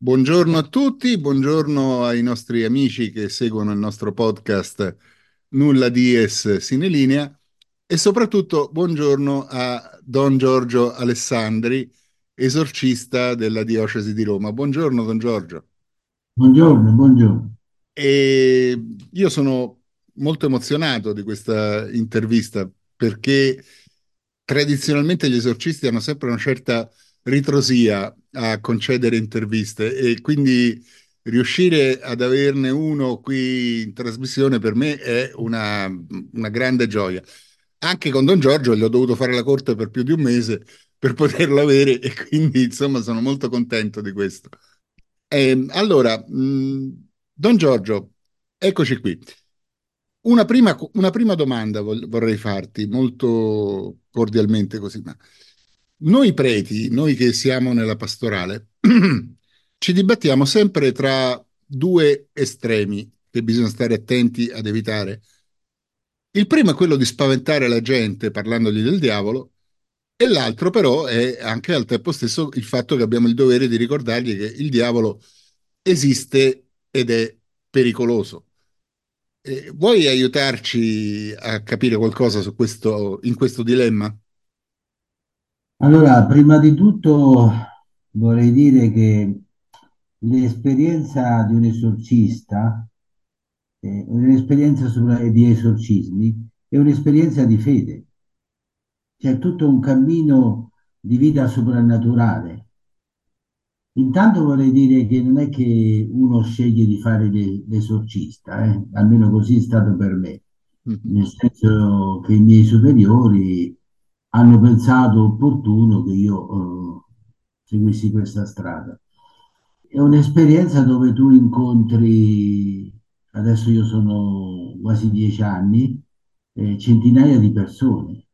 Buongiorno a tutti, buongiorno ai nostri amici che seguono il nostro podcast Nulla Dies Sine Linea e soprattutto buongiorno a Don Giorgio Alessandri, esorcista della Diocesi di Roma. Buongiorno Don Giorgio. Buongiorno, buongiorno. E io sono molto emozionato di questa intervista perché tradizionalmente gli esorcisti hanno sempre una certa ritrosia a concedere interviste e quindi riuscire ad averne uno qui in trasmissione per me è una, una grande gioia. Anche con Don Giorgio gli ho dovuto fare la corte per più di un mese per poterlo avere e quindi insomma sono molto contento di questo. E, allora, mh, Don Giorgio, eccoci qui. Una prima, una prima domanda vorrei farti, molto cordialmente così, ma noi preti, noi che siamo nella pastorale, ci dibattiamo sempre tra due estremi che bisogna stare attenti ad evitare. Il primo è quello di spaventare la gente parlandogli del diavolo, e l'altro però è anche al tempo stesso il fatto che abbiamo il dovere di ricordargli che il diavolo esiste ed è pericoloso. Eh, vuoi aiutarci a capire qualcosa su questo, in questo dilemma? Allora, prima di tutto vorrei dire che l'esperienza di un esorcista, eh, un'esperienza di esorcismi, è un'esperienza di fede. C'è tutto un cammino di vita soprannaturale. Intanto vorrei dire che non è che uno sceglie di fare l'esorcista, eh? almeno così è stato per me, mm-hmm. nel senso che i miei superiori hanno pensato opportuno che io eh, seguissi questa strada. È un'esperienza dove tu incontri, adesso io sono quasi dieci anni, eh, centinaia di persone.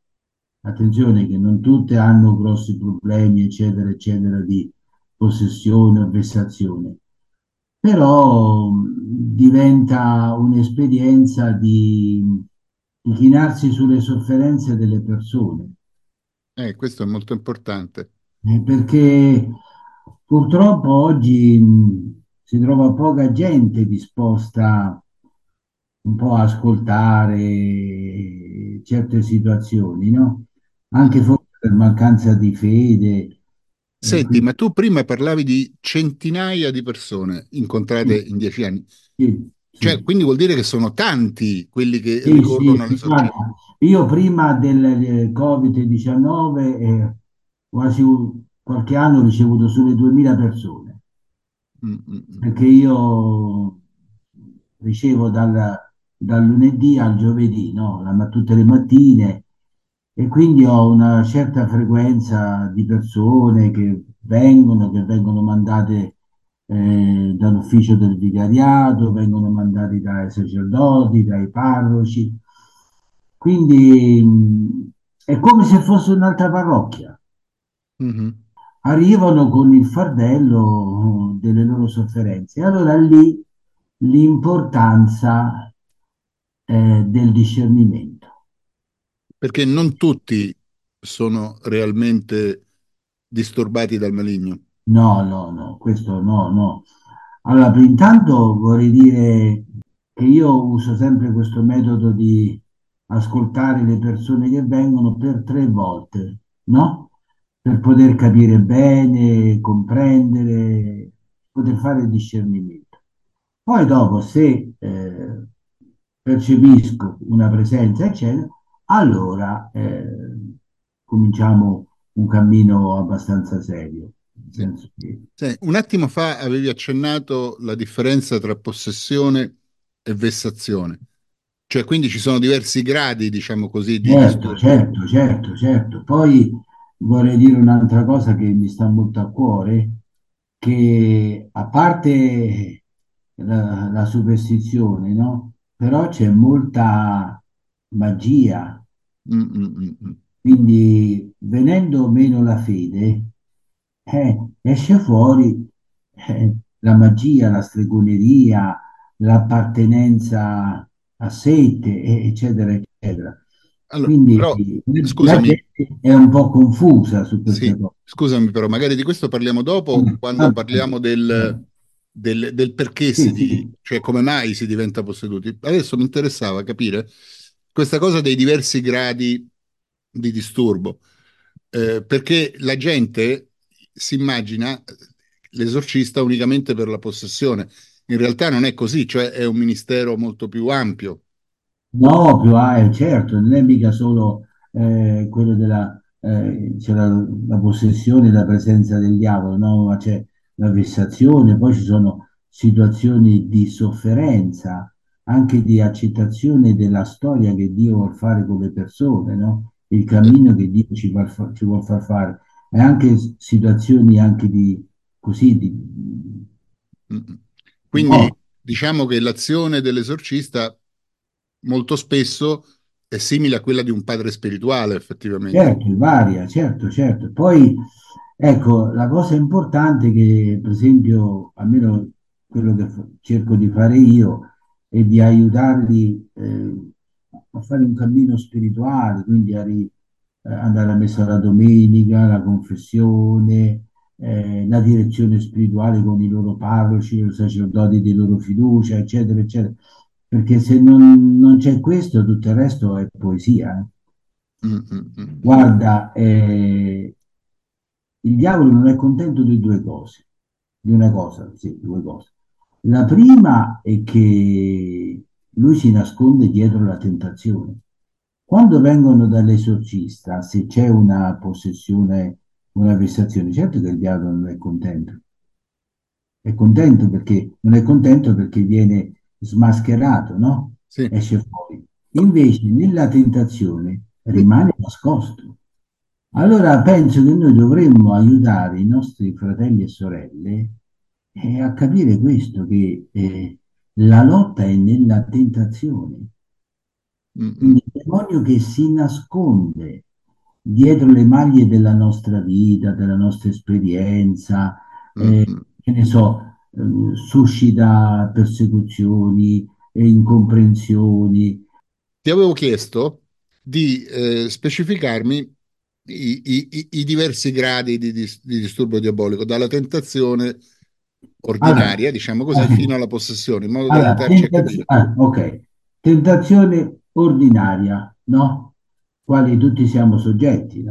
Attenzione che non tutte hanno grossi problemi, eccetera, eccetera, di possessione o vessazione, però diventa un'esperienza di, di chinarsi sulle sofferenze delle persone eh, questo è molto importante. Eh, perché purtroppo oggi mh, si trova poca gente disposta un po' a ascoltare certe situazioni, no? Anche forse per mancanza di fede. Senti, quindi... ma tu prima parlavi di centinaia di persone incontrate sì. in dieci anni. Sì. Cioè, quindi vuol dire che sono tanti quelli che sì, ricorrono sì, alle Io prima del Covid-19, eh, quasi qualche anno, ho ricevuto sulle 2000 persone, mm-hmm. perché io ricevo dal, dal, lunedì al giovedì, no? La, tutte le mattine, e quindi ho una certa frequenza di persone che vengono, che vengono mandate eh, dall'ufficio del vicariato, vengono mandati dai sacerdoti, dai parroci. Quindi mh, è come se fosse un'altra parrocchia. Mm-hmm. Arrivano con il fardello delle loro sofferenze. Allora lì l'importanza eh, del discernimento. Perché non tutti sono realmente disturbati dal maligno. No, no, no, questo no, no. Allora, intanto vorrei dire che io uso sempre questo metodo di ascoltare le persone che vengono per tre volte, no? Per poter capire bene, comprendere, poter fare discernimento. Poi dopo, se eh, percepisco una presenza, eccetera, allora eh, cominciamo un cammino abbastanza serio. Sì. Sì. Un attimo fa avevi accennato la differenza tra possessione e vessazione. Cioè, quindi ci sono diversi gradi, diciamo così, di certo, certo, certo, certo. Poi vorrei dire un'altra cosa che mi sta molto a cuore, che a parte la, la superstizione, no? Però c'è molta magia. Mm-mm-mm. Quindi, venendo meno la fede, eh, esce fuori eh, la magia, la stregoneria, l'appartenenza a sete, eccetera, eccetera. Allora, però, Quindi la scusami, è un po' confusa su queste Sì, cose. scusami, però magari di questo parliamo dopo, Vabbè, quando parliamo del, vabbè. del- del perché Sì, si sì. cioè come mai si diventa posseduti. Adesso mi interessava capire questa cosa dei diversi gradi di disturbo, eh, perché la gente si immagina l'esorcista unicamente per la possessione. In realtà non è così, cioè è un ministero molto più ampio. No, più ah, eh, certo, non è mica solo eh, quello della eh, c'è la, la possessione, la presenza del diavolo, no? Ma c'è la vessazione, poi ci sono situazioni di sofferenza, anche di accettazione della storia che Dio vuol fare con le persone, no? Il Eh, cammino che Dio ci, vuol fa- ci vuol far fare, e anche situazioni anche di così di, di Quindi morte. diciamo che l'azione dell'esorcista molto spesso è simile a quella di un padre spirituale, effettivamente. Certo, varia, certo, certo. Poi, ecco, la cosa importante che, per esempio, almeno quello che fa- cerco di fare io, è di aiutarli, eh, a fare un cammino spirituale, quindi a ri- andare a messa la domenica, la confessione, eh, la direzione spirituale con i loro parroci, i sacerdoti di loro fiducia, eccetera, eccetera. Perché se non, non c'è questo, tutto il resto è poesia. eh. Mm, mm, mm, mm. Guarda, eh, il diavolo non è contento di due cose, di una cosa, sì, due cose. La prima è che lui si nasconde dietro la tentazione. Quando vengono dall'esorcista, se c'è una possessione, una vessazione, certo che il diavolo non è contento. È contento perché non è contento perché viene smascherato, no? Sì. Esce fuori. Invece nella tentazione rimane nascosto. Allora penso che noi dovremmo aiutare i nostri fratelli e sorelle eh, a capire questo, che eh, la lotta è nella tentazione. Il demonio che si nasconde dietro le maglie della nostra vita, della nostra esperienza, eh, che ne so, eh, suscita persecuzioni e incomprensioni. Ti avevo chiesto di eh, specificarmi i, i- i- diversi gradi di, dis- di disturbo diabolico, dalla tentazione Allora, ordinaria, diciamo così, eh, fino alla possessione, in modo da allora, tentazio- ah, ok. Tentazione ordinaria, no? Quali tutti siamo soggetti.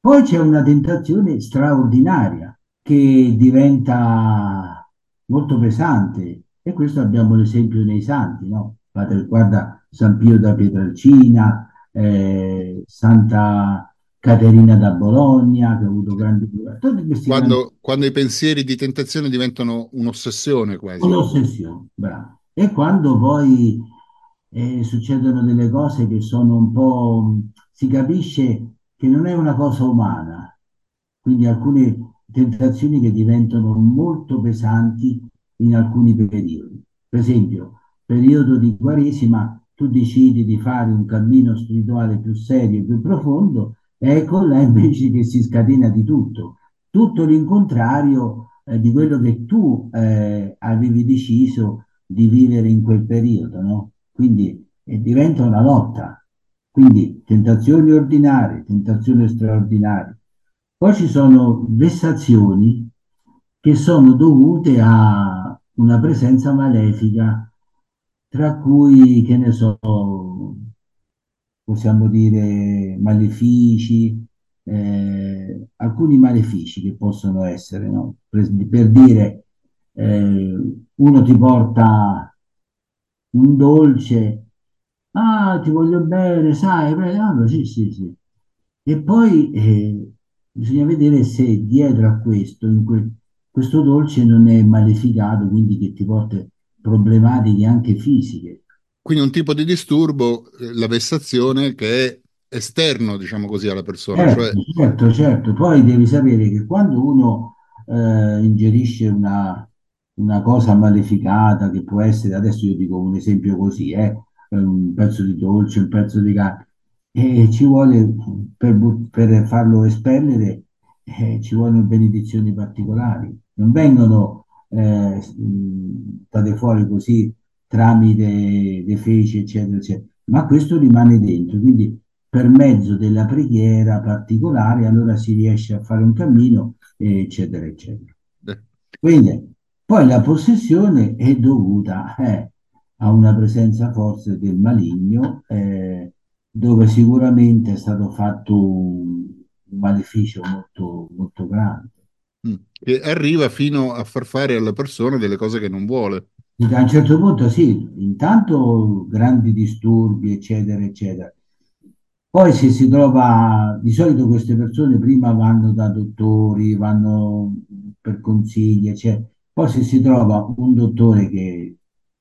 Poi c'è una tentazione straordinaria che diventa molto pesante e questo abbiamo l'esempio nei santi, no? Guarda, San Pio da Pietrelcina, eh, Santa Caterina da Bologna, che ha avuto grandi... Questi grandi... Quando, quando i pensieri di tentazione diventano un'ossessione quasi. Un'ossessione, bravo. E quando poi eh, succedono delle cose che sono un po'... si capisce che non è una cosa umana, quindi alcune tentazioni che diventano molto pesanti in alcuni periodi. Per esempio, periodo di Quaresima, tu decidi di fare un cammino spirituale più serio più profondo, ecco là invece che si scatena di tutto, tutto l'incontrario eh, di quello che tu eh, avevi deciso di vivere in quel periodo, no? Quindi eh, diventa una lotta. Quindi tentazioni ordinarie, tentazioni straordinarie. Poi ci sono vessazioni che sono dovute a una presenza malefica, tra cui, che ne so, possiamo dire malefici, eh, alcuni malefici che possono essere, no? Per, per dire, eh, uno ti porta un dolce, ah, ti voglio bene, sai, prendi", ah, sì, sì, sì. E poi eh, bisogna vedere se dietro a questo, in que- questo dolce non è maleficato, quindi che ti porta problematiche anche fisiche. Quindi un tipo di disturbo, eh, la vessazione, che è esterno, diciamo così, alla persona, cioè Certo, certo, certo. Poi devi sapere che quando uno eh, ingerisce una, una cosa maleficata, che può essere, adesso io dico un esempio così, eh, un pezzo di dolce, un pezzo di carne, e ci vuole, per, per farlo espellere, eh, ci vogliono benedizioni particolari. Non vengono eh, state fuori così tramite le feci, eccetera, eccetera. ma questo rimane dentro, quindi per mezzo della preghiera particolare allora si riesce a fare un cammino, eccetera, eccetera. Quindi poi la possessione è dovuta eh, a una presenza forte del maligno, eh, dove sicuramente è stato fatto un, un maleficio molto, molto grande. mm. Che arriva fino a far fare alla persona delle cose che non vuole. A un certo punto sì, intanto grandi disturbi, eccetera, eccetera. Poi se si trova, di solito queste persone prima vanno da dottori, vanno per consigli, eccetera. Poi se si trova un dottore che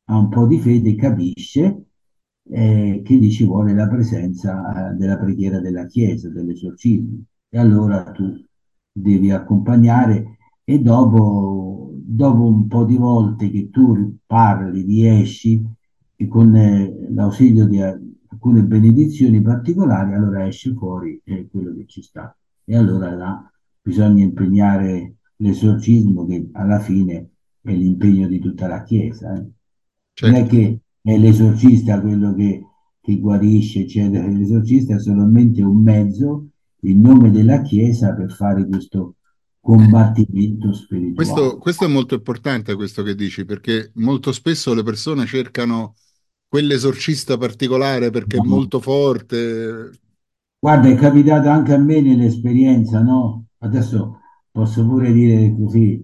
ha un po' di fede, capisce eh, che lì ci vuole la presenza eh, della preghiera della Chiesa, dell'esorcismo. E allora tu devi accompagnare e dopo, dopo un po' di volte che tu parli, riesci, e con eh, l'ausilio di alcune benedizioni particolari, allora esce fuori eh, quello che ci sta. E allora là bisogna impegnare l'esorcismo che alla fine è l'impegno di tutta la Chiesa. eh. Non è Certo. che è l'esorcista quello che, che guarisce, eccetera. L'esorcista è solamente un mezzo in nome della Chiesa per fare questo combattimento Questo, spirituale. questo è molto importante, questo che dici, perché molto spesso le persone cercano quell'esorcista particolare perché è No. molto forte. Guarda, è capitato anche a me nell'esperienza, no? Adesso posso pure dire così,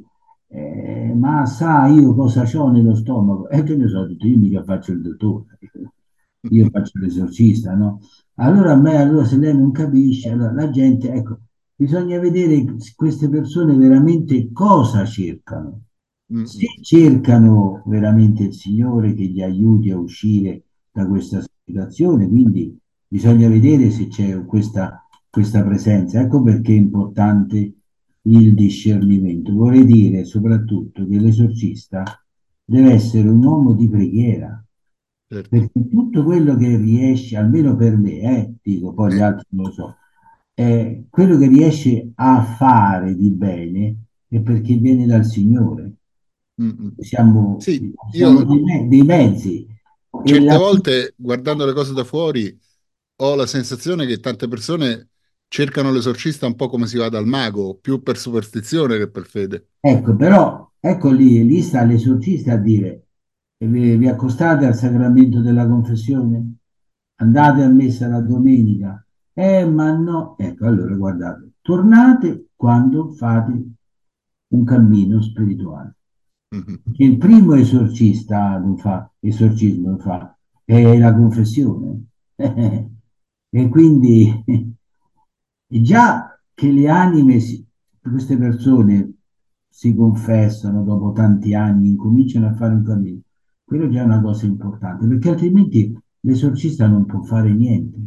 eh, ma sai io cosa ho nello stomaco? E che ne so, detto, io mica faccio il dottore, io faccio l'esorcista, no? Allora a me, allora se lei non capisce, allora la gente, ecco, bisogna vedere queste persone veramente cosa cercano. Mm, Se cercano veramente il Signore che gli aiuti a uscire da questa situazione, quindi bisogna vedere se c'è questa, questa presenza. Ecco perché è importante il discernimento. Vorrei dire soprattutto che l'esorcista deve essere un uomo di preghiera, certo. perché tutto quello che riesce, almeno per me, eh, dico, poi gli altri non lo so, eh, quello che riesce a fare di bene è perché viene dal Signore. mm, mm. Siamo, Sì, siamo io dei, dei mezzi. E certe la... volte guardando le cose da fuori ho la sensazione che tante persone cercano l'esorcista un po' come si va dal mago, più per superstizione che per fede. Ecco, però, ecco lì, lì sta l'esorcista a dire, vi, vi accostate al sacramento della confessione? Andate a messa la domenica? Eh, ma no. Ecco, allora guardate, tornate quando fate un cammino spirituale. Mhm, Che il primo esorcista non fa, esorcismo non fa, è la confessione. E quindi e già che le anime, si- queste persone si confessano dopo tanti anni, incominciano a fare un cammino, quello già è una cosa importante, perché altrimenti l'esorcista non può fare niente.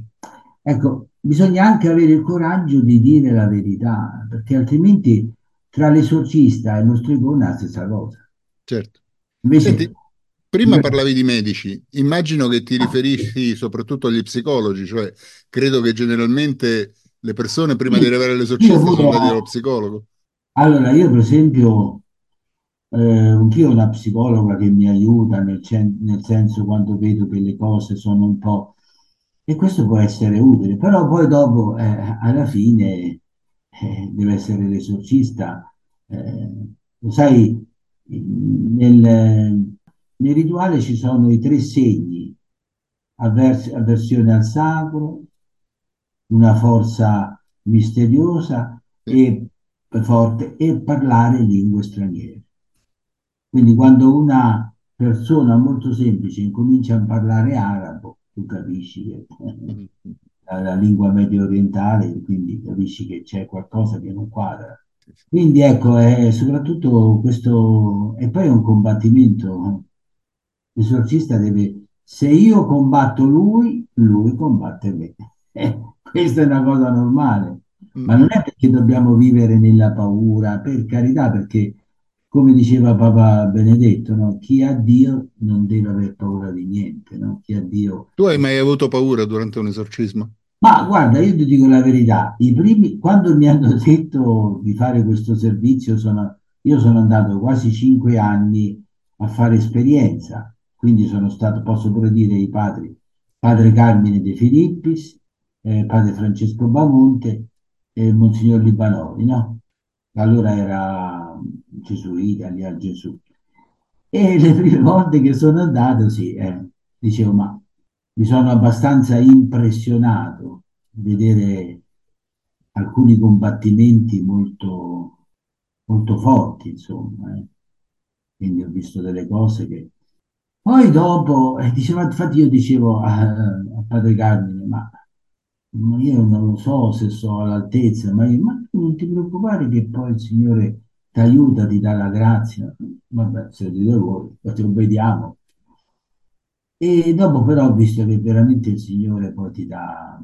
Ecco, bisogna anche avere il coraggio di dire la verità, perché altrimenti tra l'esorcista e lo stregone è la stessa cosa. certo. Invece, Senti, prima parlavi di medici, immagino che ti riferisci soprattutto agli psicologi, cioè credo che generalmente le persone prima di arrivare all'esorcista sono andate dallo psicologo. allora, io per esempio, eh, anch'io ho una psicologa che mi aiuta nel, cen- nel senso quando vedo che le cose sono un po'... E questo può essere utile, però poi dopo, eh, alla fine, eh, deve essere l'esorcista. Eh, lo sai, nel, nel rituale ci sono i tre segni, avvers- avversione al sacro, una forza misteriosa e forte e parlare lingue straniere. Quindi quando una persona molto semplice incomincia a parlare arabo, tu capisci che Mhm. la, la lingua medio orientale, quindi capisci che c'è qualcosa che non quadra. Quindi ecco, è soprattutto questo, e poi è un combattimento. L'esorcista deve, se io combatto lui, lui combatte me. Questa è una cosa normale, Mm, ma non è perché dobbiamo vivere nella paura, per carità, perché come diceva Papa Benedetto, no? Chi ha Dio non deve aver paura di niente, no? Chi ha Dio Tu hai mai avuto paura durante un esorcismo? ma guarda, io ti dico la verità, i primi, quando mi hanno detto di fare questo servizio, sono, io sono andato quasi cinque anni a fare esperienza, quindi sono stato, posso pure dire, i padri, padre Carmine De Filippis, eh, padre Francesco Bamonte e Monsignor Libanori, no? Allora era gesuita lì a Gesù. E le prime volte che sono andato, sì, eh, dicevo, ma mi sono abbastanza impressionato vedere alcuni combattimenti molto, molto forti, insomma. eh. Quindi ho visto delle cose che... Poi dopo, eh, diceva, infatti io dicevo a, a padre Carmine, ma, ma io non lo so se sono all'altezza, ma, ma non ti preoccupare che poi il Signore ti aiuta, ti dà la grazia. Vabbè, se dite voi, lo vediamo. E dopo però visto che veramente il Signore poi ti dà,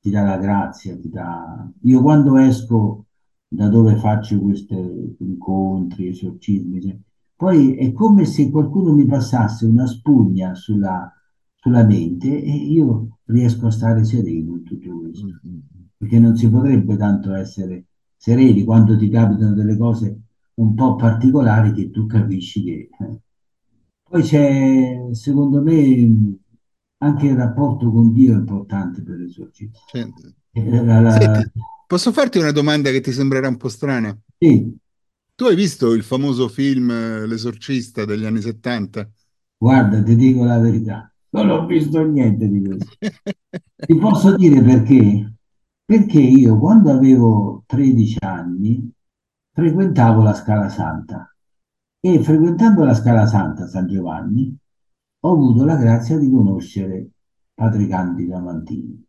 ti dà la grazia, ti dà... Io quando esco da dove faccio questi incontri, esorcismi, cioè, poi è come se qualcuno mi passasse una spugna sulla, sulla mente e io riesco a stare sereno in tutto questo. Mm. Perché non si potrebbe tanto essere sereni quando ti capitano delle cose un po' particolari che tu capisci che... eh. Poi c'è, secondo me, anche il rapporto con Dio è importante per l'esorcismo. Senti, Eh, la- la- Senti, posso farti una domanda che ti sembrerà un po' strana? sì, Tu hai visto il famoso film eh, L'Esorcista degli anni 70? guarda, ti dico la verità, non ho visto niente di questo. Ti posso dire perché? Perché io quando avevo 13 anni frequentavo la Scala Santa e frequentando la Scala Santa San Giovanni ho avuto la grazia di conoscere Padre Candido Amantini.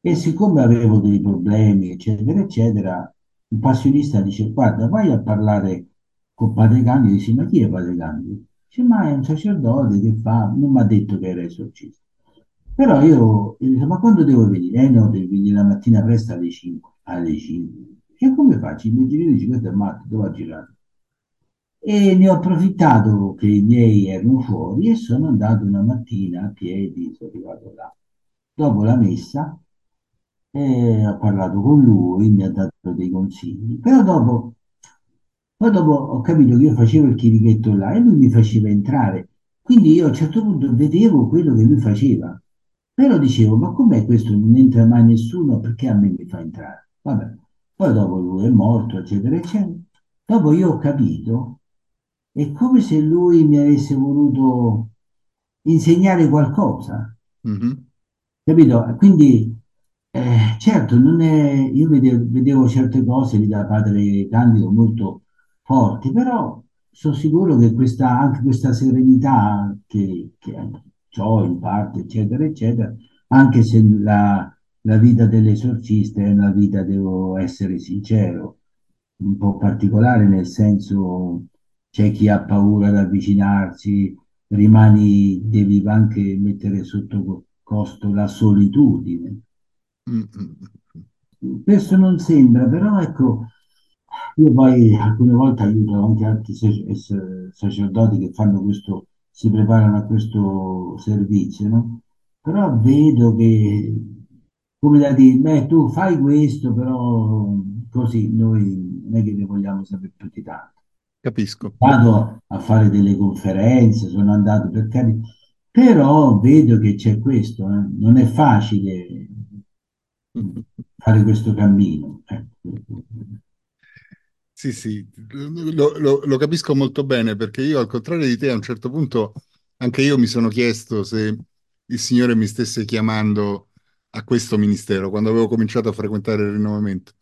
E siccome avevo dei problemi, eccetera, eccetera, il passionista dice: Guarda, vai a parlare con Padre Candido. Dice: Ma chi è Padre Candido? Dice: Ma è un sacerdote che fa, non mi ha detto che era esorcista. Però io gli dico: Ma quando devo venire? Eh no, devi venire la mattina presto alle 5. Alle 5. E come faccio? I miei genitori dicono: Questo è matto, dove ha girato? E ne ho approfittato che i miei erano fuori e sono andato una mattina a piedi, sono arrivato là. Dopo la messa e ho parlato con lui, mi ha dato dei consigli, però dopo, poi dopo ho capito che io facevo il chirichetto là e lui mi faceva entrare, quindi io a un certo punto vedevo quello che lui faceva, però dicevo, ma com'è questo? Non entra mai nessuno, perché a me mi fa entrare? Vabbè, poi dopo lui è morto, eccetera, eccetera. Dopo io ho capito, è come se lui mi avesse voluto insegnare qualcosa. Mhm. Capito? Quindi, eh, certo, non è, io vedevo, vedevo certe cose lì da padre Candido molto forti, però sono sicuro che questa, anche questa serenità che, che ho in parte, eccetera, eccetera, anche se la, la vita dell'esorcista è una vita, devo essere sincero, un po' particolare, nel senso c'è chi ha paura ad avvicinarsi, rimani, devi anche mettere sotto co- costo la solitudine. Mm, mm, mm. Questo non sembra, però ecco, io poi alcune volte aiuto anche altri es- sacerdoti che fanno questo, si preparano a questo servizio, no? Però vedo che, come da dire, beh, tu fai questo, però così noi non è che ne vogliamo sapere più di tanto. Capisco. Vado a fare delle conferenze, sono andato per carità, però vedo che c'è questo, eh. Non è facile fare questo cammino. ecco. Sì, sì, lo, lo- lo capisco molto bene perché io, al contrario di te, a un certo punto anche io mi sono chiesto se il Signore mi stesse chiamando a questo ministero quando avevo cominciato a frequentare il rinnovamento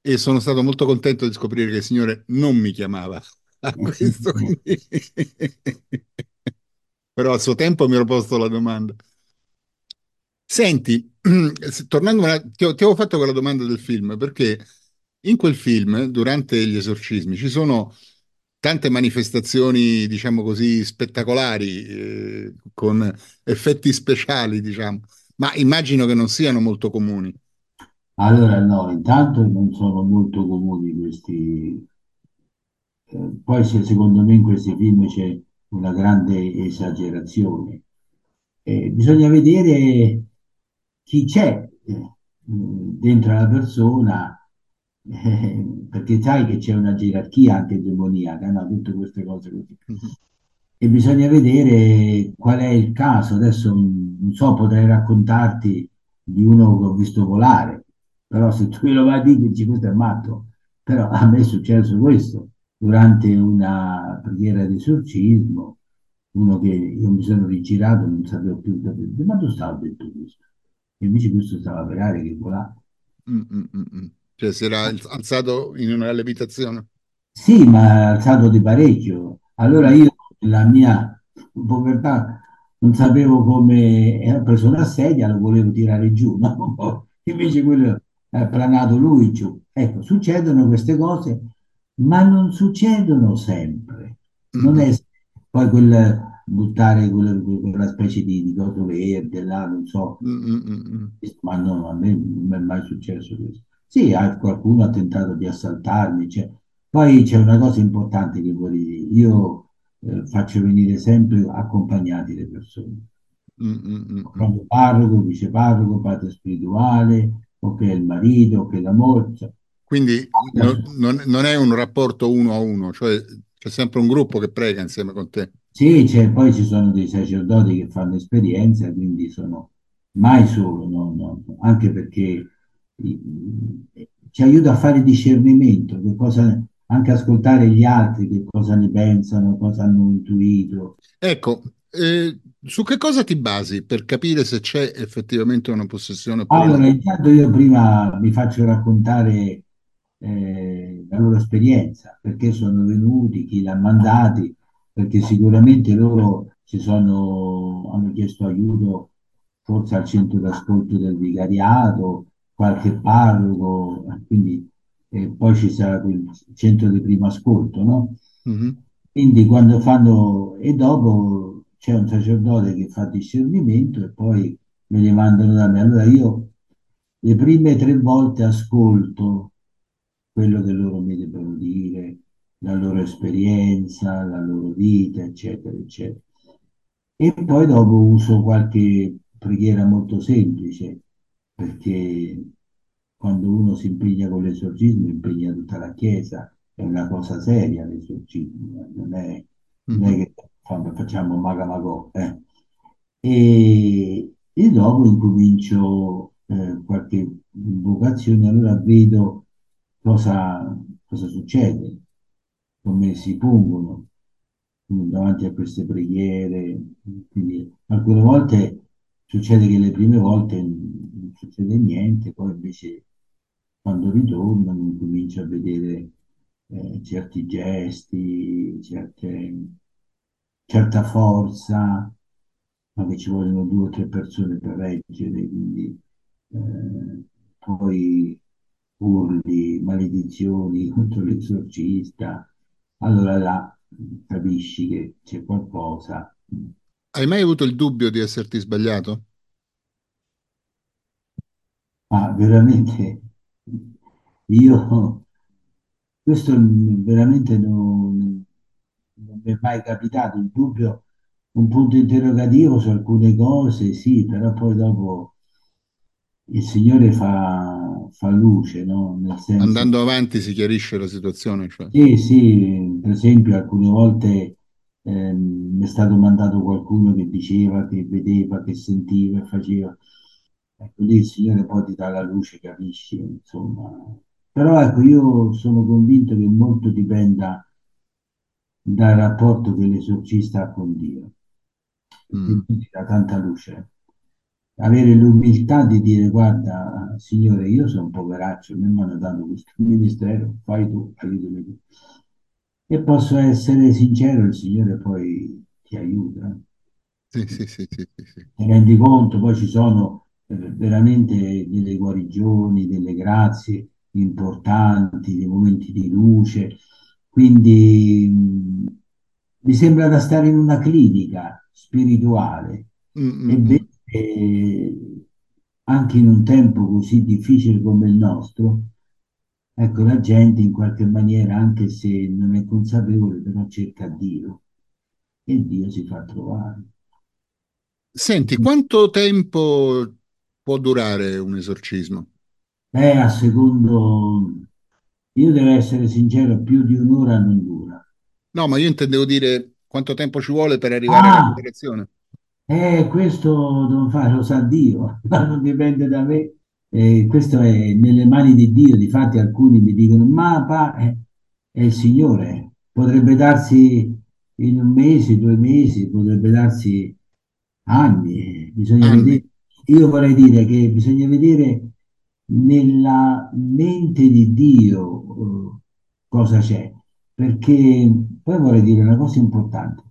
e sono stato molto contento di scoprire che il Signore non mi chiamava a questo, però a suo tempo mi ero posto la domanda. Senti, se- tornando, una- ti, ho- ti avevo fatto quella domanda del film perché in quel film, durante gli esorcismi, ci sono tante manifestazioni, diciamo così, spettacolari, eh, con effetti speciali, diciamo, ma immagino che non siano molto comuni. Allora, no, intanto non sono molto comuni questi. eh, poi se- secondo me in questi film c'è una grande esagerazione. Eh, bisogna vedere chi c'è eh, dentro la persona, eh, perché sai che c'è una gerarchia anche demoniaca, no? Tutte queste cose così. Mhm. e bisogna vedere qual è il caso. Adesso non so, potrei raccontarti di uno che ho visto volare, però se tu me lo vai a dire, dici questo è matto. Però a me è successo questo durante una preghiera di esorcismo, uno che io mi sono rigirato, non sapevo più dove, ma dove stava detto questo? E invece questo stava per aria che volava. Mm, mm, mm, mm. Cioè si era alzato in una levitazione. Sì, ma ha alzato di parecchio. Allora io, la mia povertà, non sapevo come, e ho preso una sedia, lo volevo tirare giù, no? Invece quello è planato lui giù. Ecco, succedono queste cose, ma non succedono sempre. Non è poi quel buttare quella, quella specie di, di coso verde là, non so, mm, mm. ma no, a me non è mai successo questo. Sì, qualcuno ha tentato di assaltarmi, cioè, poi c'è una cosa importante che vorrei dire, io eh, faccio venire sempre accompagnati le persone, Mm, mm, mm, mm. proprio parroco, viceparroco, padre spirituale, o che è il marito, o che è la moglie. cioè, Quindi no- non, non è un rapporto uno a uno, cioè c'è sempre un gruppo che prega insieme con te. Sì, c'è- poi ci sono dei sacerdoti che fanno esperienza, quindi sono mai solo, no, no, anche perché ci aiuta a fare discernimento, che cosa, anche ascoltare gli altri, che cosa ne pensano, cosa hanno intuito. Ecco, eh, su che cosa ti basi per capire se c'è effettivamente una possessione oppure? Allora, intanto io prima mi faccio raccontare eh, la loro esperienza, perché sono venuti, chi l'ha mandati, perché sicuramente loro ci sono, hanno chiesto aiuto forse al centro d'ascolto del vicariato, qualche parroco, quindi eh, poi ci sarà quel centro di primo ascolto, no? Mhm, Quindi quando fanno, e dopo c'è un sacerdote che fa discernimento e poi me li mandano da me. Allora io le prime tre volte ascolto quello che loro mi devono dire, la loro esperienza, la loro vita, eccetera, eccetera. E poi dopo uso qualche preghiera molto semplice, perché quando uno si impegna con l'esorcismo, impegna tutta la Chiesa, è una cosa seria l'esorcismo, eh, non è, non è mhm. che fa- facciamo maga magò, eh. E, e dopo incomincio eh, qualche invocazione, allora vedo cosa, cosa succede, come si pongono davanti a queste preghiere. Quindi alcune volte succede che le prime volte succede niente, poi invece quando ritornano comincia a vedere eh, certi gesti, certe, certa forza, ma che ci vogliono due o tre persone per reggere, quindi eh, poi urli, maledizioni contro l'esorcista, allora là capisci che c'è qualcosa. Hai mai avuto il dubbio di esserti sbagliato? Ma veramente io, questo veramente non, non mi è mai capitato, il dubbio, un punto interrogativo su alcune cose, sì, però poi dopo il Signore fa, fa luce, no? Senso Andando avanti si chiarisce la situazione, cioè. Sì, sì, per esempio alcune volte ehm, mi è stato mandato qualcuno che diceva, che vedeva, che sentiva e faceva. Ecco, lì il Signore poi ti dà la luce, capisci, insomma. Però ecco, io sono convinto che molto dipenda dal rapporto che l'esorcista ha con Dio, Mm. Ti dà tanta luce. Avere l'umiltà di dire, guarda, Signore, io sono un poveraccio, mi hanno dato questo ministero, fai tu, aiutami tu. E posso essere sincero, il Signore poi ti aiuta. Sì, sì, sì, sì, sì. Ti rendi conto, poi ci sono veramente delle guarigioni, delle grazie importanti, dei momenti di luce. Quindi mh, mi sembra da stare in una clinica spirituale. Mm, mm, mm. Ebbene, eh, anche in un tempo così difficile come il nostro, ecco, la gente in qualche maniera, anche se non è consapevole, però cerca Dio e Dio si fa trovare. Senti, quanto tempo può durare un esorcismo? Eh, a secondo, io devo essere sincero, più di un'ora non dura. No, ma io intendevo dire Quanto tempo ci vuole per arrivare alla Ah, federazione? eh, questo non fa, lo sa Dio, non dipende da me. Eh, questo è nelle mani di Dio. Difatti alcuni mi dicono, ma pa, è, è il Signore. Potrebbe darsi in un mese, due mesi, potrebbe darsi anni. Bisogna Anni. vedere. Io vorrei dire che bisogna vedere nella mente di Dio, eh, cosa c'è. Perché poi vorrei dire una cosa importante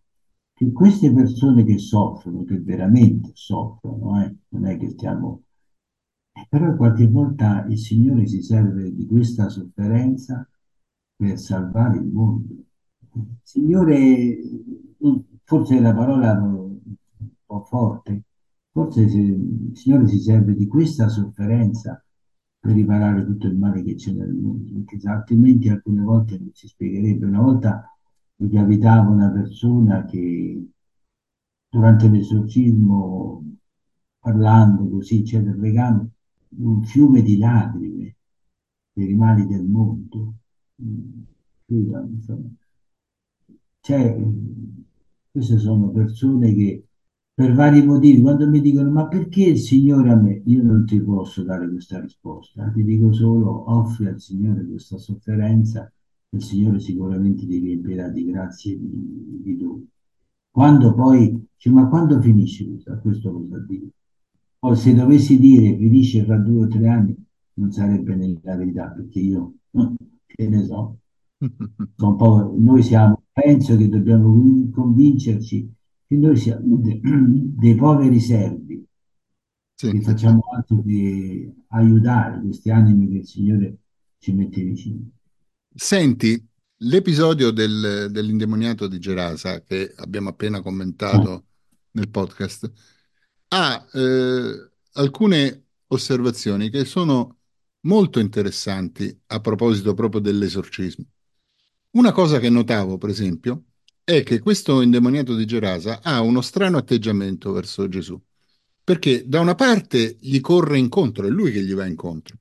che queste persone che soffrono, che veramente soffrono, eh, non è che stiamo... però qualche volta il Signore si serve di questa sofferenza per salvare il mondo. Signore, forse la parola è un po' forte, forse se- il Signore si serve di questa sofferenza per riparare tutto il male che c'è nel mondo, perché altrimenti alcune volte non si spiegherebbe. Una volta mi capitava una persona che durante l'esorcismo, parlando così, eccetera, pregando, un fiume di lacrime per i mali del mondo. Mm. Cioè, queste sono persone che per vari motivi, quando mi dicono ma perché il Signore a me? Io non ti posso dare questa risposta, ti dico solo offri al Signore questa sofferenza, il Signore sicuramente ti riempirà di grazie di, di doni. Quando poi, dice, ma quando finisce questo? Questo cosa dire? Poi se dovessi dire finisce fra due o tre anni, non sarebbe nella verità, perché io, che ne so, noi siamo, penso che dobbiamo convincerci che noi siamo de- dei poveri servi, Sì, che facciamo altro che aiutare questi animi che il Signore ci mette vicino. Senti, l'episodio del- dell'indemoniato di Gerasa che abbiamo appena commentato nel podcast ha eh, alcune osservazioni che sono molto interessanti a proposito proprio dell'esorcismo. Una cosa che notavo, per esempio, è che questo indemoniato di Gerasa ha uno strano atteggiamento verso Gesù, perché da una parte gli corre incontro, è lui che gli va incontro,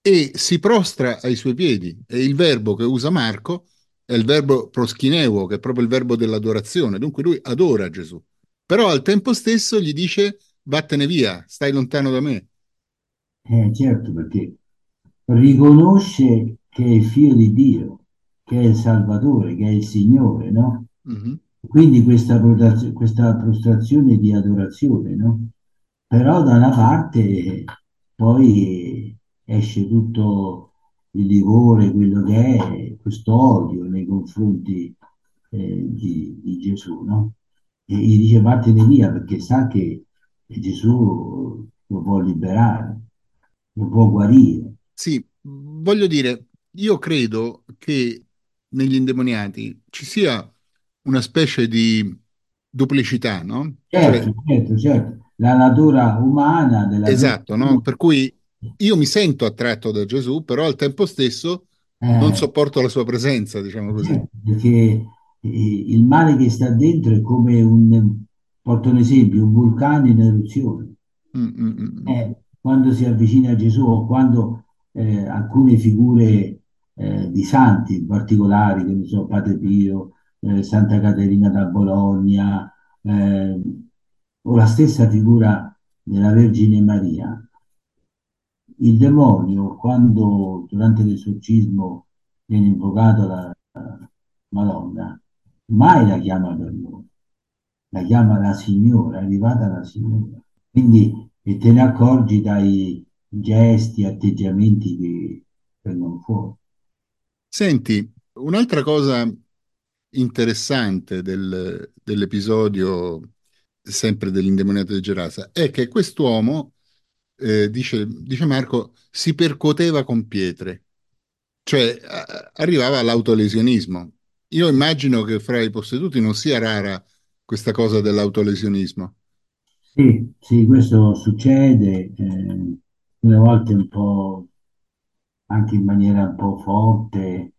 e si prostra ai suoi piedi. E il verbo che usa Marco è il verbo proschineuo, che è proprio il verbo dell'adorazione. Dunque lui adora Gesù, però al tempo stesso gli dice vattene via, stai lontano da me. eh, certo, perché riconosce che è figlio di Dio, che è il Salvatore, che è il Signore, no? Mhm. Quindi questa, questa prostrazione di adorazione, no? Però da una parte poi esce tutto il livore, quello che è questo odio nei confronti eh, di, di Gesù, no? E gli dice vattene via perché sa che Gesù lo può liberare, lo può guarire. Sì, voglio dire, io credo che negli indemoniati ci sia una specie di duplicità, no? Cioè, Certo, certo, certo, la natura umana della esatto, no? Per cui io mi sento attratto da Gesù, però al tempo stesso non Eh, sopporto la sua presenza, diciamo così. Certo, perché eh, il male che sta dentro è come un, porto un esempio, un vulcano in eruzione. Mm, mm, mm, mm. Eh, quando si avvicina a Gesù o quando eh, alcune figure eh, di santi particolari, che ne so, Padre Pio, eh, Santa Caterina da Bologna, eh, o la stessa figura della Vergine Maria, il demonio, quando durante l'esorcismo viene invocata la, la Madonna, mai la chiama per nome, la chiama la Signora, è arrivata la Signora. Quindi e te ne accorgi dai gesti, atteggiamenti che vengono fuori. Senti, un'altra cosa interessante del- dell'episodio, sempre dell'indemoniato di Gerasa, è che quest'uomo, eh, dice, dice Marco, si percuoteva con pietre, cioè a- arrivava all'autolesionismo. Io immagino che fra i posseduti non sia rara questa cosa dell'autolesionismo. Sì, sì, questo succede, eh, alle volte un po' anche in maniera un po' forte,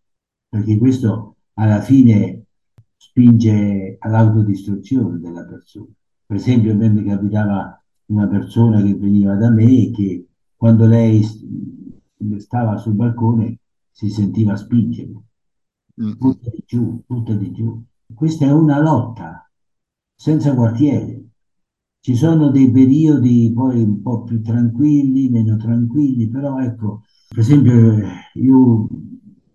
perché questo alla fine spinge all'autodistruzione della persona. Per esempio, a me mi capitava una persona che veniva da me e che quando lei stava sul balcone si sentiva spingere, mm. butta di giù, butta di giù. Questa è una lotta senza quartiere. Ci sono dei periodi poi un po' più tranquilli, meno tranquilli, però ecco, per esempio eh, io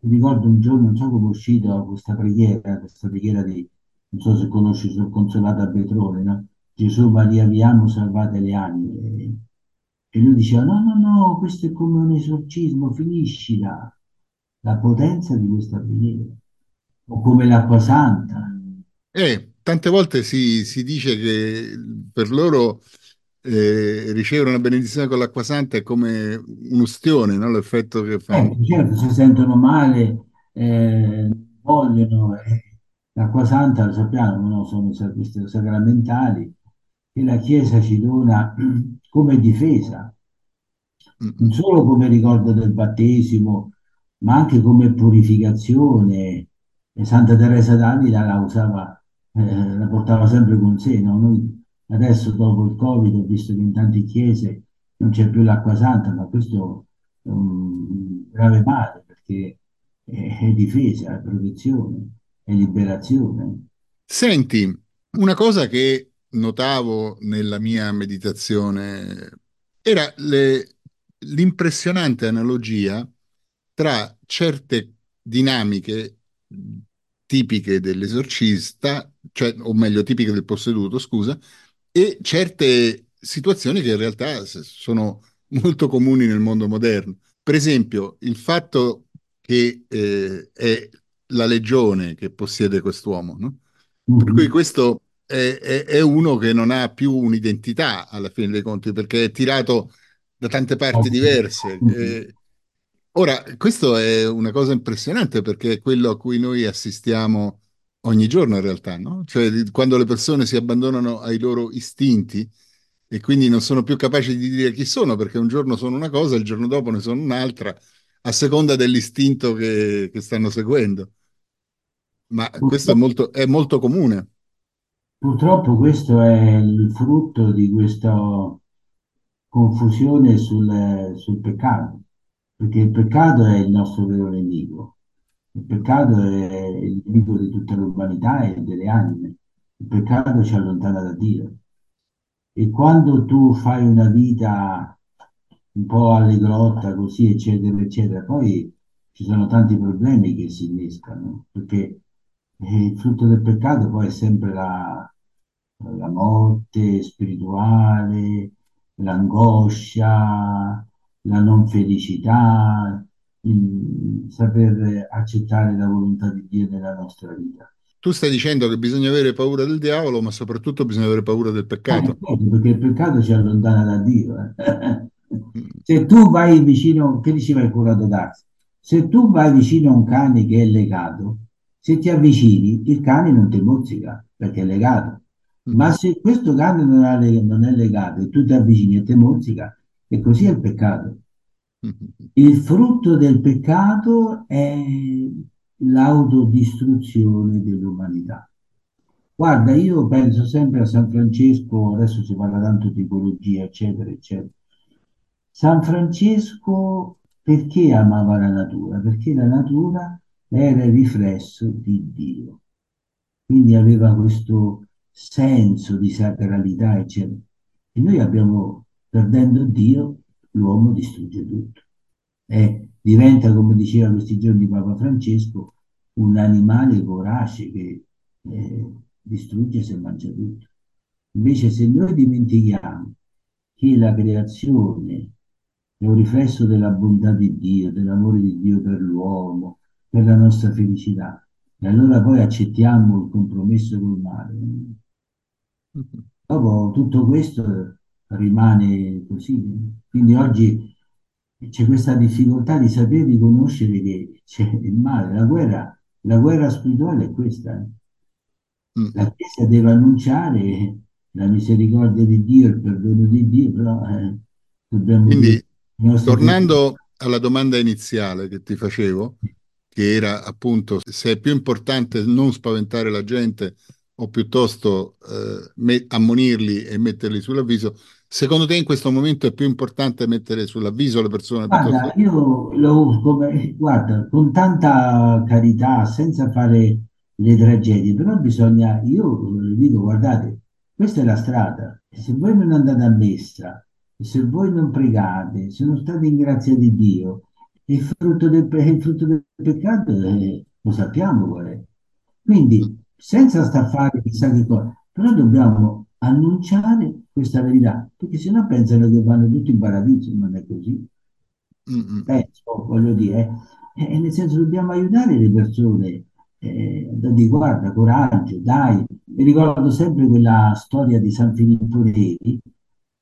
ricordo un giorno, non so come è uscita questa preghiera, questa preghiera di, non so se conosci sul Consolato a Betrone, no? Gesù, Maria, vi amo, salvate le anime. E lui diceva, no, no, no, questo è come un esorcismo, finiscila. La potenza di questa preghiera, o come l'acqua santa. E tante volte si, si dice che per loro eh, ricevere una benedizione con l'acqua santa è come un'ustione, no? L'effetto che fanno. Ecco, certo, si sentono male, eh, vogliono, eh, l'acqua santa, lo sappiamo, no? Sono queste sacramentali che la Chiesa ci dona come difesa non solo come ricordo del battesimo, ma anche come purificazione. E Santa Teresa d'Avila la usava, eh, la portava sempre con sé, no? Noi adesso dopo il Covid ho visto che in tante chiese non c'è più l'acqua santa, ma questo è un grave male perché è, è difesa, è protezione, è liberazione. Senti, una cosa che notavo nella mia meditazione era le- l'impressionante analogia tra certe dinamiche tipiche dell'esorcista, cioè, o meglio, tipiche del posseduto, scusa, e certe situazioni che in realtà sono molto comuni nel mondo moderno. Per esempio, il fatto che eh, è la legione che possiede quest'uomo, no? Per cui questo è, è- è uno che non ha più un'identità alla fine dei conti, perché è tirato da tante parti diverse. Mhm. Eh, ora, questo è una cosa impressionante perché è quello a cui noi assistiamo ogni giorno in realtà, no? Cioè quando le persone si abbandonano ai loro istinti e quindi non sono più capaci di dire chi sono, perché un giorno sono una cosa, il giorno dopo ne sono un'altra, a seconda dell'istinto che, che stanno seguendo. Ma questo è molto, è molto comune. Purtroppo questo è il frutto di questa confusione sul, sul peccato, perché il peccato è il nostro vero nemico, il peccato è il nemico di tutta l'umanità e delle anime, il peccato ci allontana da Dio. E quando tu fai una vita un po' allegrotta, così, eccetera, eccetera, poi ci sono tanti problemi che si innescano, perché il frutto del peccato poi è sempre la, la morte spirituale, l'angoscia, la non felicità, il saper accettare la volontà di Dio nella nostra vita. Tu stai dicendo che bisogna avere paura del diavolo, ma soprattutto bisogna avere paura del Eh, peccato. certo, perché il peccato ci allontana da Dio. eh. Mm, Se tu vai vicino, che diceva il curato d'Ars? Se tu vai vicino a un cane che è legato, se ti avvicini, il cane non ti mozzica perché è legato. Ma mm, se questo cane non è legato e tu ti avvicini e ti mozzica, e così è il peccato. Il frutto del peccato è l'autodistruzione dell'umanità. Guarda, io penso sempre a San Francesco, adesso si parla tanto di ecologia, eccetera, eccetera. San Francesco perché amava la natura? Perché la natura era il riflesso di Dio, quindi aveva questo senso di sacralità, eccetera. E noi abbiamo, perdendo Dio, l'uomo distrugge tutto. E diventa, come diceva questi giorni Papa Francesco, un animale vorace che eh, distrugge se mangia tutto. Invece se noi dimentichiamo che la creazione è un riflesso della bontà di Dio, dell'amore di Dio per l'uomo, per la nostra felicità, e allora poi accettiamo il compromesso col male. mm. Dopo tutto questo rimane così. Quindi oggi c'è questa difficoltà di saper riconoscere che c'è il male, la guerra, la guerra spirituale è questa. eh. mm, La. Chiesa deve annunciare la misericordia di Dio, il perdono di Dio, però eh, dobbiamo Quindi, tornando alla domanda iniziale che ti facevo, che era appunto se è più importante non spaventare la gente o piuttosto eh, ammonirli e metterli sull'avviso, secondo te in questo momento è più importante mettere sull'avviso le persone piuttosto... Guarda, io lo come, guarda, con tanta carità, senza fare le tragedie, però bisogna, io eh, dico, guardate, questa è la strada, se voi non andate a messa, se voi non pregate, se non state in grazia di Dio, il frutto del, il frutto del peccato eh, lo sappiamo qual è. Quindi, senza sta a fare chissà che cosa, però dobbiamo annunciare questa verità, perché sennò pensano che vanno tutti in paradiso, non è così. Penso, voglio dire, eh, eh, nel senso dobbiamo aiutare le persone, eh, da dire guarda, coraggio, dai. Mi ricordo sempre quella storia di San Filippo Neri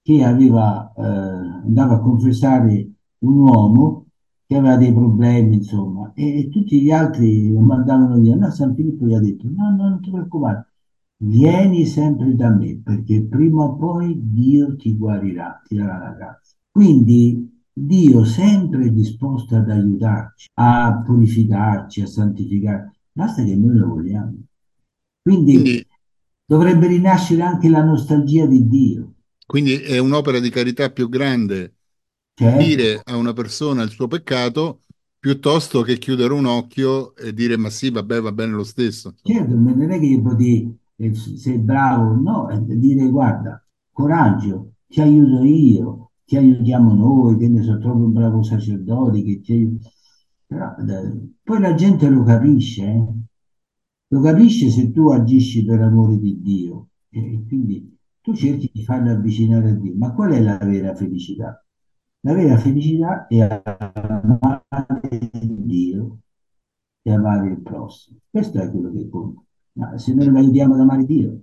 che aveva, eh, andava a confessare un uomo che aveva dei problemi, insomma, e, e tutti gli altri lo mandavano via. No, San Filippo gli ha detto, no, no, non ti preoccupare, vieni sempre da me, perché prima o poi Dio ti guarirà, ti darà la grazia. Quindi Dio sempre è disposto ad aiutarci, a purificarci, a santificarci, basta che noi lo vogliamo. Quindi Quindi, dovrebbe rinascere anche la nostalgia di Dio, quindi è un'opera di carità più grande dire a una persona il suo peccato piuttosto che chiudere un occhio e dire ma sì, vabbè, va bene lo stesso. certo, ma non è che io posso dire eh, sei bravo, no, è dire guarda, coraggio, ti aiuto io, ti aiutiamo noi, che ne so, trovo un bravo sacerdote che ti aiuta. Però, eh, poi la gente lo capisce, eh? Lo capisce se tu agisci per amore di Dio e quindi tu cerchi di farlo avvicinare a Dio. Ma qual è la vera felicità? La vera felicità è amare Dio e amare il prossimo. Questo è quello che conta. Ma se noi non aiutiamo ad amare Dio,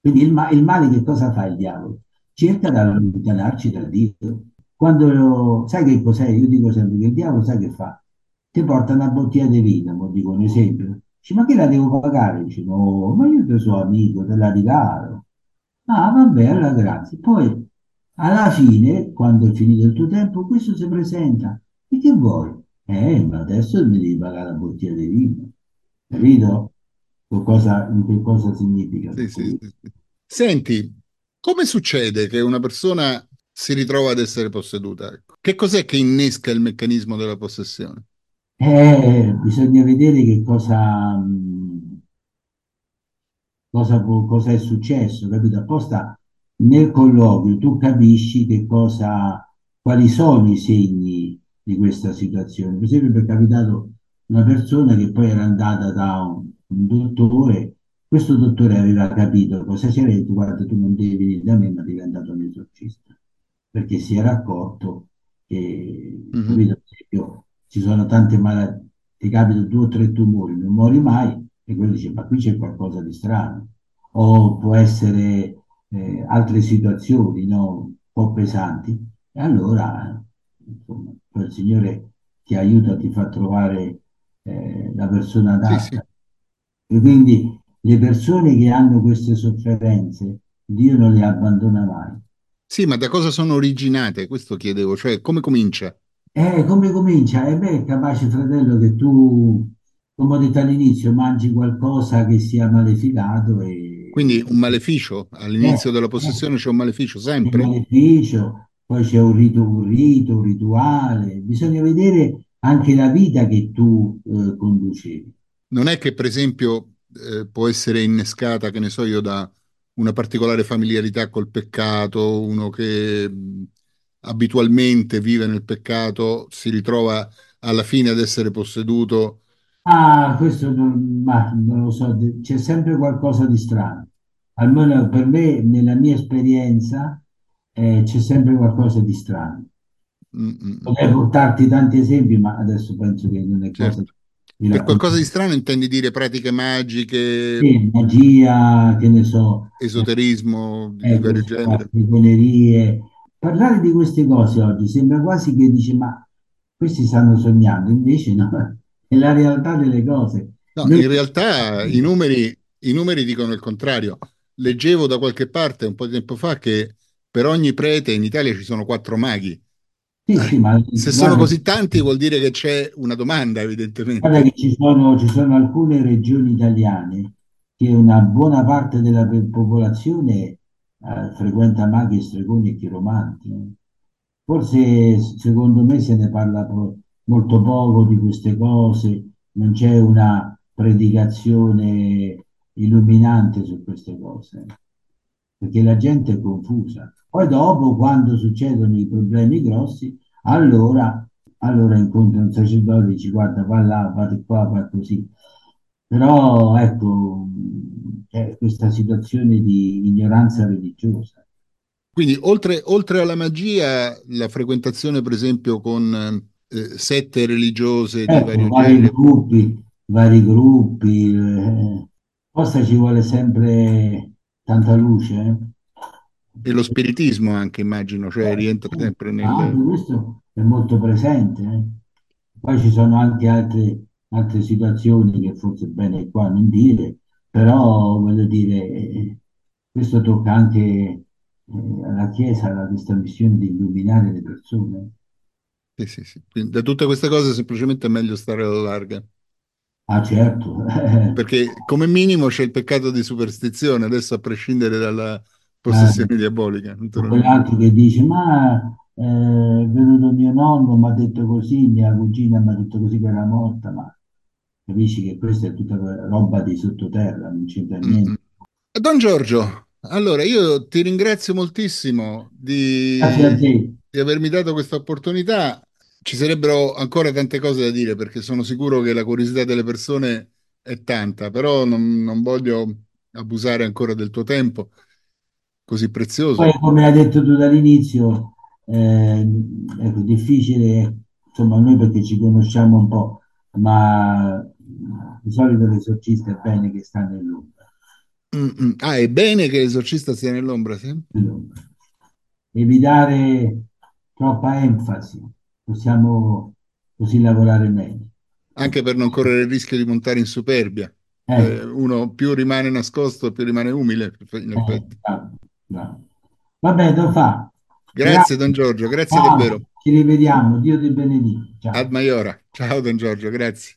quindi il, ma- il male che cosa fa il diavolo? Cerca di allontanarci da Dio. Quando, sai che cos'è? Io dico sempre che il diavolo sai che fa? Ti porta una bottiglia di vino, dico un esempio. Dici, ma che la devo pagare? Dici, no, ma io te so amico, te la regalo. Ah, vabbè, allora grazie. Poi, alla fine, quando è finito il tuo tempo, questo si presenta. E che vuoi? Eh, ma adesso mi devi pagare la bottiglia di vino. Capito? Che cosa, che cosa significa sì, sì, sì. Senti, come succede che una persona si ritrova ad essere posseduta? Che cos'è che innesca il meccanismo della possessione? Eh, bisogna vedere che cosa, mh, cosa, cosa è successo, capito? Apposta nel colloquio tu capisci che cosa, quali sono i segni di questa situazione. Per esempio, mi è capitato una persona che poi era andata da un, un dottore, questo dottore aveva capito cosa c'era e detto, guarda, tu non devi venire da me, ma devi andare da un esorcista, perché si era accorto che, Mhm. capito? Esempio, ci sono tante malattie, ti capitano due o tre tumori, non muori mai, e quello dice, ma qui c'è qualcosa di strano o può essere eh, altre situazioni, no? Un po' pesanti, e allora insomma, il Signore ti aiuta, ti fa trovare eh, la persona Sì, sì. adatta. E quindi le persone che hanno queste sofferenze, Dio non le abbandona mai. Sì, ma da cosa sono originate? Questo chiedevo, cioè come comincia? Eh, come comincia? E beh, è capace, fratello, che tu, come ho detto all'inizio, mangi qualcosa che sia maleficato e... Quindi un maleficio, Eh, all'inizio della eh, possessione c'è un maleficio, sempre? maleficio, poi c'è un rito, un rito, un rituale, bisogna vedere anche la vita che tu eh, conducevi. Non è che, per esempio, eh, può essere innescata, che ne so io, da una particolare familiarità col peccato, uno che abitualmente vive nel peccato, si ritrova alla fine ad essere posseduto. Ah, questo non, ma non lo so, c'è sempre qualcosa di strano. Almeno per me, nella mia esperienza, eh, c'è sempre qualcosa di strano. Mm, mm, mm, Potrei portarti tanti esempi, ma adesso penso che non è cosa certo. di Per qualcosa di strano intendi dire pratiche magiche, Sì, magia, che ne so, eh, esoterismo di Ecco, vario genere? stregonerie. Parlare di queste cose oggi sembra quasi che dici, ma questi stanno sognando, invece no, è la realtà delle cose. No, Noi... in realtà i numeri, i numeri dicono il contrario. Leggevo da qualche parte un po' di tempo fa che per ogni prete in Italia ci sono quattro maghi. Sì, sì, ma Se sono guarda, così tanti vuol dire che c'è una domanda, guarda evidentemente. che ci sono, ci sono alcune regioni italiane che una buona parte della popolazione eh, frequenta maghi, stregoni e chiromanti. Forse, secondo me, se ne parla po- molto poco di queste cose, non c'è una predicazione illuminante su queste cose, perché la gente è confusa. Poi dopo, quando succedono i problemi grossi, allora, allora incontri un sacerdote e dici guarda, va là, va qua, va così. Però ecco, c'è questa situazione di ignoranza religiosa. Quindi, oltre, oltre alla magia, la frequentazione, per esempio, con eh, sette religiose di Ecco, vario vari genere gruppi, vari gruppi, eh, forse ci vuole sempre tanta luce. eh. e lo spiritismo anche, immagino, cioè Eh, rientra sempre nel... anche questo è molto presente. eh. Poi ci sono anche altre, altre situazioni che forse è bene qua non dire, però voglio dire, eh, questo tocca anche eh, alla Chiesa, alla questa missione di illuminare le persone. Sì, sì, sì. Quindi, da tutte queste cose semplicemente è meglio stare alla larga, Ah, certo, perché come minimo c'è il peccato di superstizione, adesso a prescindere dalla eh, possessione diabolica, o naturalmente. quell'altro che dice, ma eh, è venuto mio nonno, mi ha detto così, mia cugina mi ha detto così che era morta, ma capisci che questa è tutta roba di sottoterra, non c'entra mm. niente. Don Giorgio, allora io ti ringrazio moltissimo Grazie a di, te. Di avermi dato questa opportunità. Ci sarebbero ancora tante cose da dire perché sono sicuro che la curiosità delle persone è tanta, però non, non voglio abusare ancora del tuo tempo così Poi, prezioso. come hai detto tu dall'inizio, eh, ecco, difficile, insomma, noi perché ci conosciamo un po', ma di solito l'esorcista è bene che sta nell'ombra. Mm, mm. Ah, è bene che l'esorcista sia nell'ombra, sì? nell'ombra. Evitare troppa enfasi, possiamo così lavorare meglio. Anche per non correre il rischio di montare in superbia. Eh, Ecco, uno più rimane nascosto, più rimane umile, in eh, effetti. Vabbè, lo fa. Grazie, Don Grazie. Giorgio, grazie Ciao, davvero. ci rivediamo. Dio ti benedica. Ad Ciao. Maiora. Ciao, Don Giorgio, grazie.